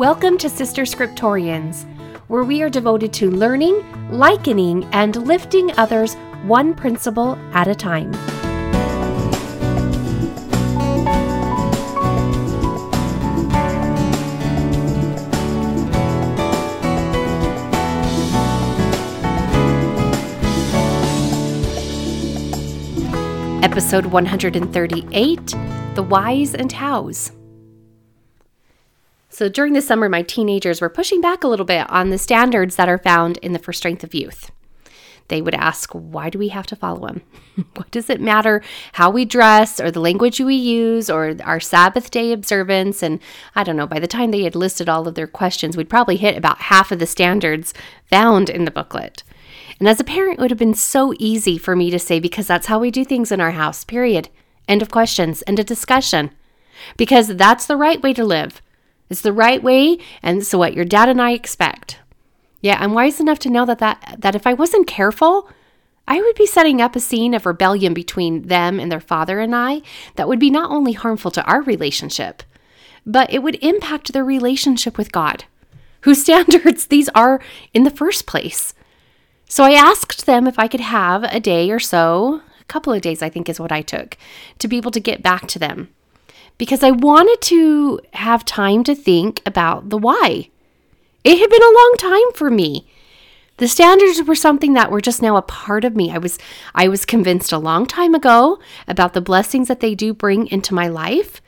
Welcome to Sister Scriptorians, where we are devoted to learning, likening, and lifting others one principle at a time. Episode 138 The Whys and Hows. So during the summer, my teenagers were pushing back a little bit on the standards that are found in the For Strength of Youth. They would ask, why do we have to follow them? what does it matter how we dress or the language we use or our Sabbath day observance? And I don't know, by the time they had listed all of their questions, we'd probably hit about half of the standards found in the booklet. And as a parent, it would have been so easy for me to say, because that's how we do things in our house, period. End of questions, end of discussion. Because that's the right way to live. It's the right way, and so what your dad and I expect. Yeah, I'm wise enough to know that, that, that if I wasn't careful, I would be setting up a scene of rebellion between them and their father and I that would be not only harmful to our relationship, but it would impact their relationship with God, whose standards these are in the first place. So I asked them if I could have a day or so, a couple of days, I think is what I took, to be able to get back to them. Because I wanted to have time to think about the why. It had been a long time for me. The standards were something that were just now a part of me. I was I was convinced a long time ago about the blessings that they do bring into my life.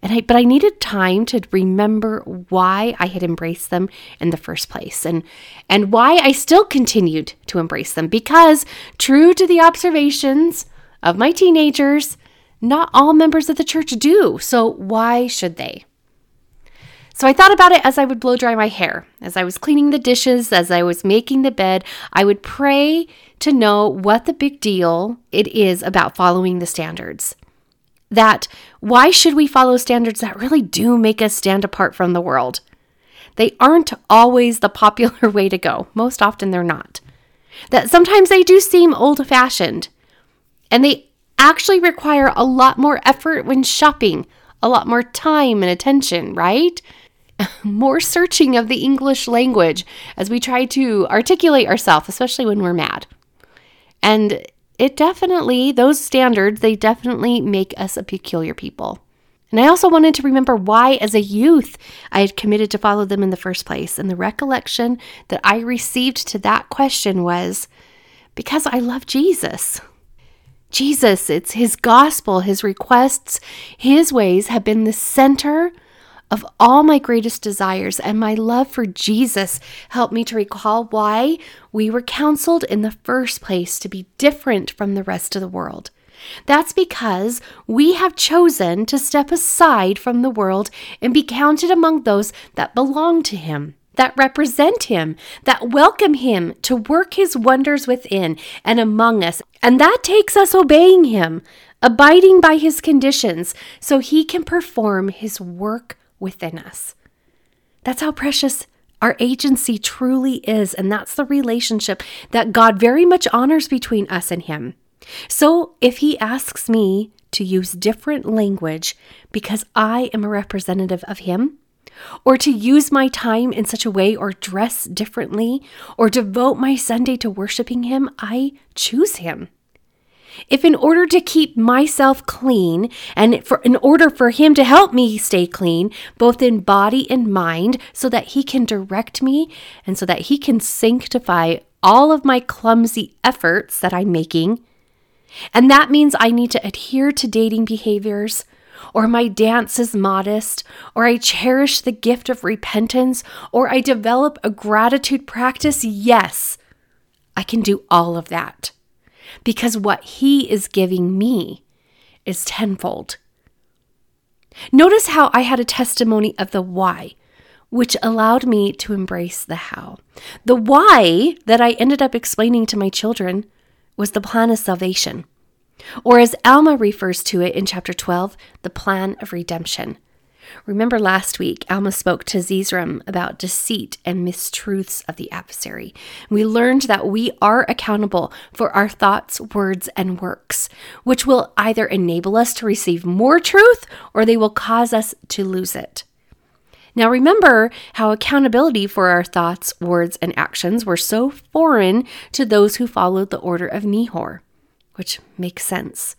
And I, but I needed time to remember why I had embraced them in the first place and, and why I still continued to embrace them. Because, true to the observations of my teenagers, not all members of the church do. So, why should they? So I thought about it as I would blow dry my hair. As I was cleaning the dishes, as I was making the bed, I would pray to know what the big deal it is about following the standards that why should we follow standards that really do make us stand apart from the world? They aren't always the popular way to go. Most often they're not. That sometimes they do seem old fashioned and they actually require a lot more effort when shopping, a lot more time and attention, right? more searching of the English language as we try to articulate ourselves, especially when we're mad. And it definitely, those standards, they definitely make us a peculiar people. And I also wanted to remember why, as a youth, I had committed to follow them in the first place. And the recollection that I received to that question was because I love Jesus. Jesus, it's his gospel, his requests, his ways have been the center of all my greatest desires, and my love for Jesus helped me to recall why we were counseled in the first place to be different from the rest of the world. That's because we have chosen to step aside from the world and be counted among those that belong to Him, that represent Him, that welcome Him to work His wonders within and among us. And that takes us obeying Him, abiding by His conditions, so He can perform His work within us. That's how precious our agency truly is. And that's the relationship that God very much honors between us and Him. So if He asks me to use different language because I am a representative of Him, or to use my time in such a way, or dress differently, or devote my Sunday to worshiping Him, I choose Him. If in order to keep myself clean and for in order for him to help me stay clean, both in body and mind, so that he can direct me and so that he can sanctify all of my clumsy efforts that I'm making, and that means I need to adhere to dating behaviors, or my dance is modest, or I cherish the gift of repentance, or I develop a gratitude practice, yes, I can do all of that because what He is giving me is tenfold. Notice how I had a testimony of the why, which allowed me to embrace the how. The why that I ended up explaining to my children was the plan of salvation, or as Alma refers to it in chapter 12, the plan of redemption. Remember last week, Alma spoke to Zeezrom about deceit and mistruths of the adversary. We learned that we are accountable for our thoughts, words, and works, which will either enable us to receive more truth or they will cause us to lose it. Now, remember how accountability for our thoughts, words, and actions were so foreign to those who followed the order of Nehor, which makes sense.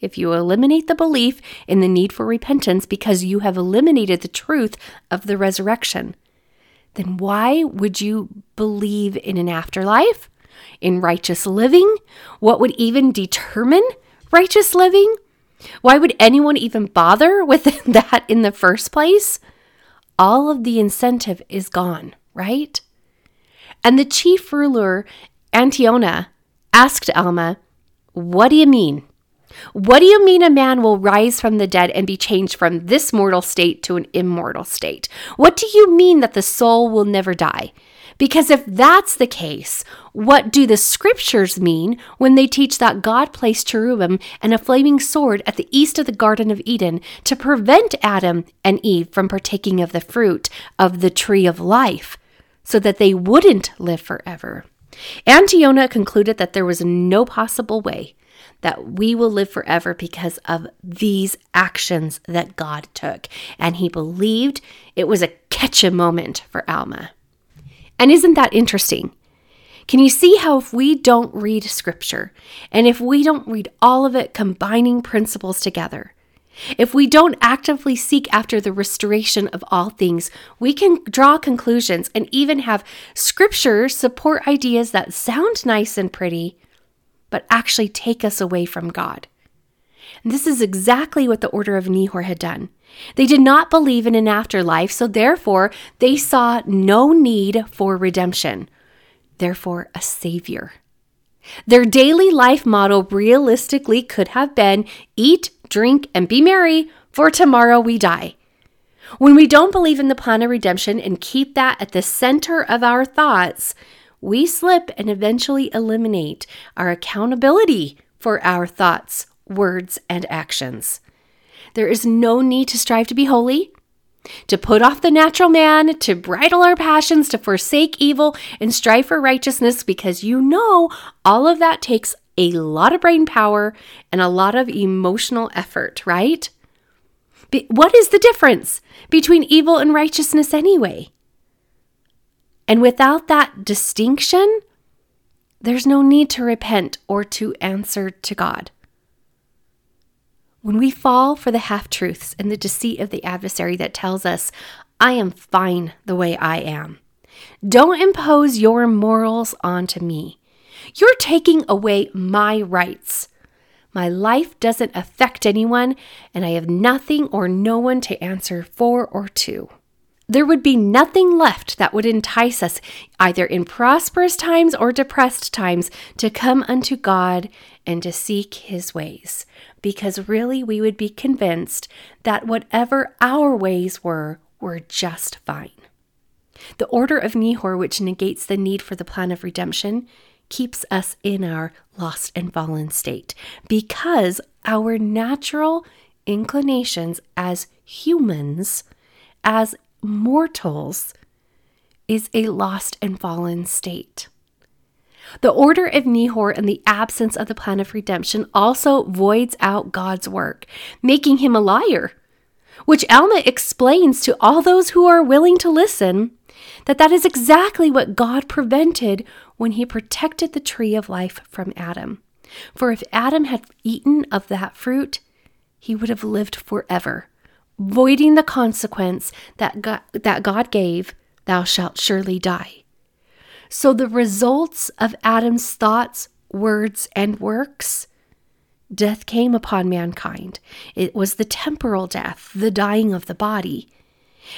If you eliminate the belief in the need for repentance because you have eliminated the truth of the resurrection, then why would you believe in an afterlife, in righteous living? What would even determine righteous living? Why would anyone even bother with that in the first place? All of the incentive is gone, right? And the chief ruler, Antionah, asked Alma, What do you mean? What do you mean a man will rise from the dead and be changed from this mortal state to an immortal state? What do you mean that the soul will never die? Because if that's the case, what do the scriptures mean when they teach that God placed cherubim and a flaming sword at the east of the Garden of Eden to prevent Adam and Eve from partaking of the fruit of the tree of life so that they wouldn't live forever? Antionah concluded that there was no possible way that we will live forever because of these actions that God took. And he believed it was a catch a moment for Alma. And isn't that interesting? Can you see how if we don't read scripture and if we don't read all of it combining principles together, if we don't actively seek after the restoration of all things, we can draw conclusions and even have scripture support ideas that sound nice and pretty, but actually take us away from God. And this is exactly what the Order of Nehor had done. They did not believe in an afterlife, so therefore they saw no need for redemption, therefore, a savior. Their daily life model realistically could have been eat, drink, and be merry, for tomorrow we die. When we don't believe in the plan of redemption and keep that at the center of our thoughts, we slip and eventually eliminate our accountability for our thoughts, words, and actions. There is no need to strive to be holy, to put off the natural man, to bridle our passions, to forsake evil, and strive for righteousness because you know all of that takes a lot of brain power and a lot of emotional effort, right? What is the difference between evil and righteousness anyway? And without that distinction, there's no need to repent or to answer to God. When we fall for the half truths and the deceit of the adversary that tells us, I am fine the way I am, don't impose your morals onto me. You're taking away my rights. My life doesn't affect anyone, and I have nothing or no one to answer for or to there would be nothing left that would entice us, either in prosperous times or depressed times, to come unto God and to seek his ways. Because really, we would be convinced that whatever our ways were, were just fine. The order of Nehor, which negates the need for the plan of redemption, keeps us in our lost and fallen state because our natural inclinations as humans, as mortals is a lost and fallen state. The order of Nehor and the absence of the plan of redemption also voids out God's work, making him a liar, which Alma explains to all those who are willing to listen that that is exactly what God prevented when he protected the tree of life from Adam. For if Adam had eaten of that fruit, he would have lived forever voiding the consequence that God, that God gave, thou shalt surely die. So the results of Adam's thoughts, words, and works, death came upon mankind. It was the temporal death, the dying of the body.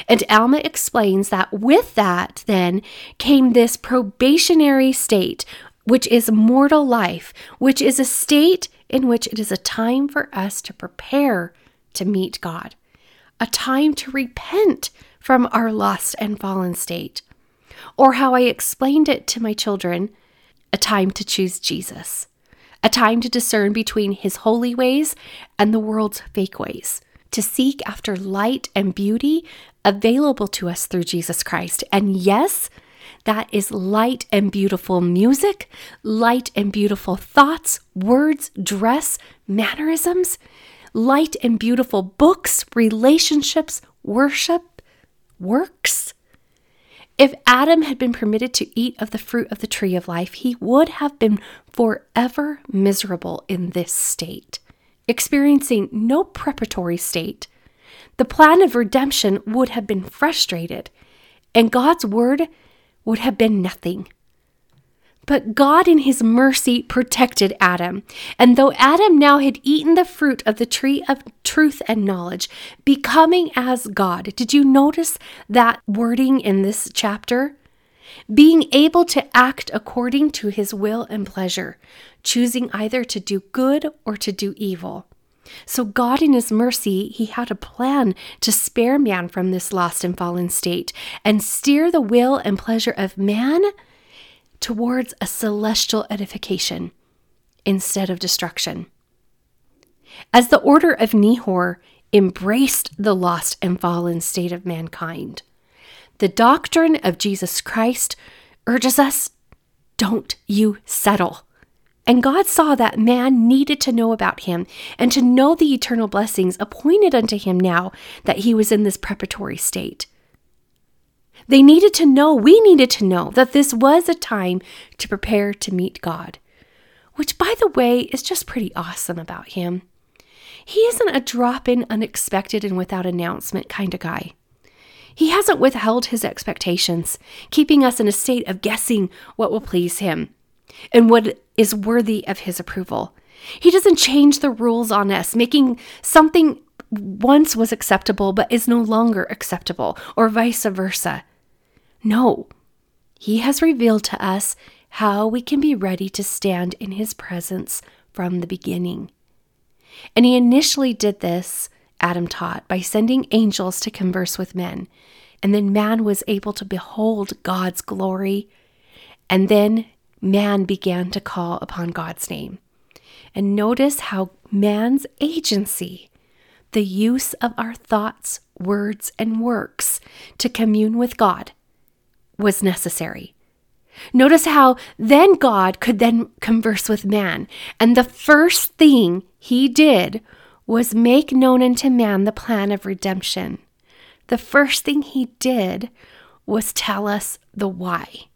And Alma explains that with that, then, came this probationary state, which is mortal life, which is a state in which it is a time for us to prepare to meet God a time to repent from our lost and fallen state. Or how I explained it to my children a time to choose Jesus, a time to discern between his holy ways and the world's fake ways, to seek after light and beauty available to us through Jesus Christ. And yes, that is light and beautiful music, light and beautiful thoughts, words, dress, mannerisms light and beautiful books, relationships, worship, works. If Adam had been permitted to eat of the fruit of the tree of life, he would have been forever miserable in this state, experiencing no preparatory state. The plan of redemption would have been frustrated, and God's word would have been nothing. But God, in his mercy, protected Adam. And though Adam now had eaten the fruit of the tree of truth and knowledge, becoming as God, did you notice that wording in this chapter? Being able to act according to his will and pleasure, choosing either to do good or to do evil. So, God, in His mercy, He had a plan to spare man from this lost and fallen state and steer the will and pleasure of man towards a celestial edification instead of destruction. As the order of Nehor embraced the lost and fallen state of mankind, the doctrine of Jesus Christ urges us don't you settle. And God saw that man needed to know about him and to know the eternal blessings appointed unto him now that he was in this preparatory state. They needed to know, we needed to know that this was a time to prepare to meet God, which, by the way, is just pretty awesome about him. He isn't a drop in, unexpected, and without announcement kind of guy. He hasn't withheld his expectations, keeping us in a state of guessing what will please him and what is worthy of his approval. He doesn't change the rules on us, making something once was acceptable but is no longer acceptable, or vice versa. No, He has revealed to us how we can be ready to stand in His presence from the beginning. And He initially did this, Adam taught, by sending angels to converse with men. And then man was able to behold God's glory. And then man began to call upon God's name. And notice how man's agency, the use of our thoughts, words, and works to commune with God, was necessary. Notice how then God could then converse with man. And the first thing he did was make known unto man the plan of redemption. The first thing he did was tell us the why.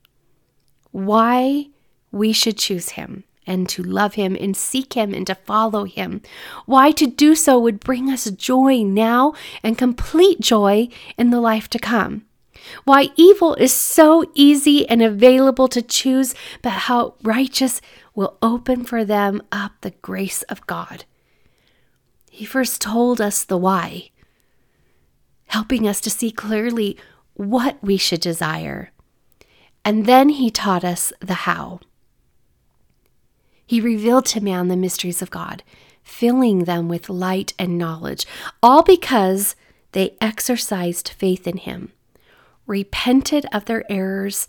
Why we should choose him and to love him and seek him and to follow him. Why to do so would bring us joy now and complete joy in the life to come. Why evil is so easy and available to choose, but how righteous will open for them up the grace of God. He first told us the why, helping us to see clearly what we should desire. And then he taught us the how. He revealed to man the mysteries of God, filling them with light and knowledge, all because they exercised faith in him repented of their errors,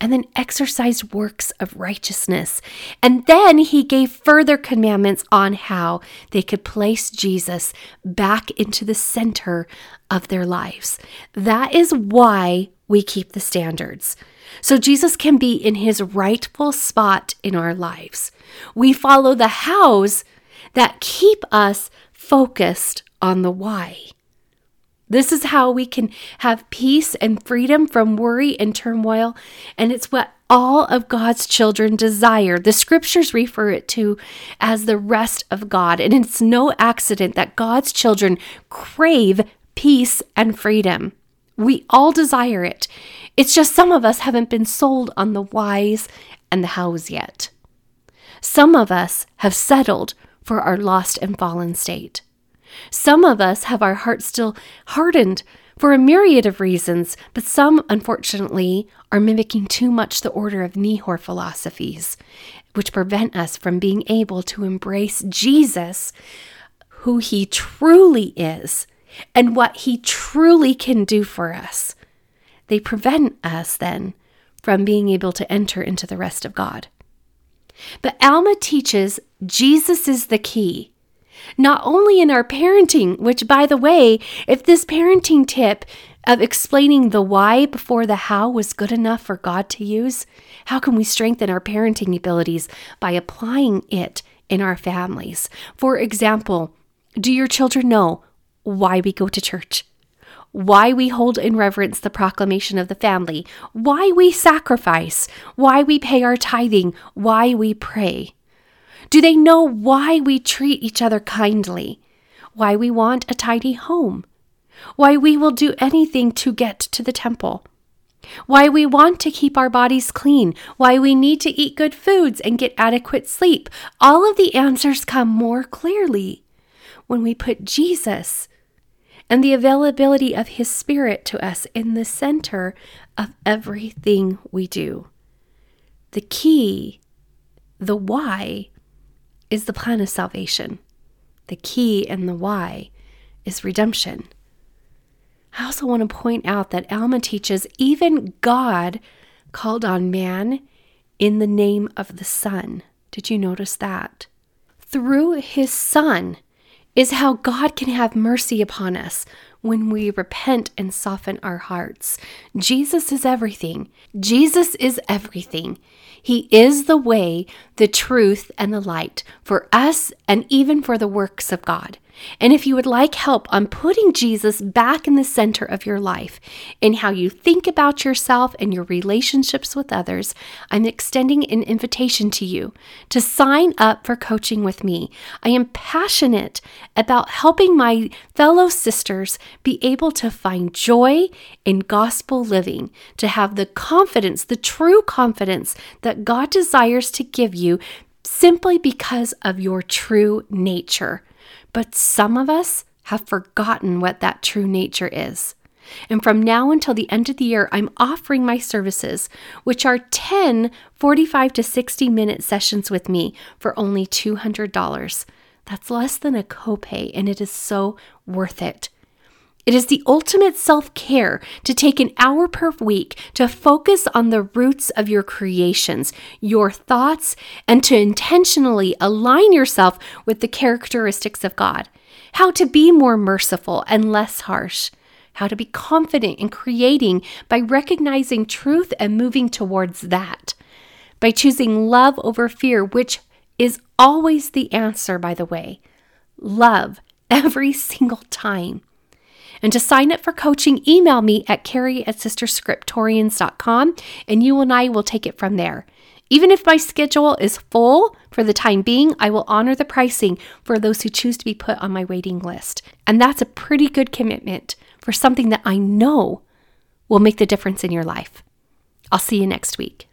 and then exercised works of righteousness. And then he gave further commandments on how they could place Jesus back into the center of their lives. That is why we keep the standards. So Jesus can be in his rightful spot in our lives. We follow the hows that keep us focused on the why. This is how we can have peace and freedom from worry and turmoil. And it's what all of God's children desire. The scriptures refer it to as the rest of God. And it's no accident that God's children crave peace and freedom. We all desire it. It's just some of us haven't been sold on the whys and the hows yet. Some of us have settled for our lost and fallen state. Some of us have our hearts still hardened for a myriad of reasons, but some, unfortunately, are mimicking too much the order of Nehor philosophies, which prevent us from being able to embrace Jesus, who he truly is, and what he truly can do for us. They prevent us then from being able to enter into the rest of God. But Alma teaches Jesus is the key not only in our parenting, which, by the way, if this parenting tip of explaining the why before the how was good enough for God to use, how can we strengthen our parenting abilities by applying it in our families? For example, do your children know why we go to church? why we hold in reverence the proclamation of the family, why we sacrifice, why we pay our tithing, why we pray? Do they know why we treat each other kindly, why we want a tidy home, why we will do anything to get to the temple? Why we want to keep our bodies clean, why we need to eat good foods and get adequate sleep. All of the answers come more clearly when we put Jesus and the availability of His Spirit to us in the center of everything we do. The key, the why, is the plan of salvation. The key and the why is redemption. I also want to point out that Alma teaches even God called on man in the name of the Son. Did you notice that? Through his Son, is how God can have mercy upon us when we repent and soften our hearts. Jesus is everything. Jesus is everything. He is the way, the truth, and the light for us and even for the works of God. And if you would like help on putting Jesus back in the center of your life in how you think about yourself and your relationships with others, I'm extending an invitation to you to sign up for coaching with me. I am passionate about helping my fellow sisters be able to find joy in gospel living, to have the confidence, the true confidence that God desires to give you simply because of your true nature. But some of us have forgotten what that true nature is. And from now until the end of the year, I'm offering my services, which are 10 45 to 60 minute sessions with me for only $200. That's less than a copay, and it is so worth it. It is the ultimate self care to take an hour per week to focus on the roots of your creations, your thoughts, and to intentionally align yourself with the characteristics of God. How to be more merciful and less harsh. How to be confident in creating by recognizing truth and moving towards that. By choosing love over fear, which is always the answer, by the way. Love every single time. And to sign up for coaching, email me at carrie at sisterscriptorians.com and you and I will take it from there. Even if my schedule is full for the time being, I will honor the pricing for those who choose to be put on my waiting list. And that's a pretty good commitment for something that I know will make the difference in your life. I'll see you next week.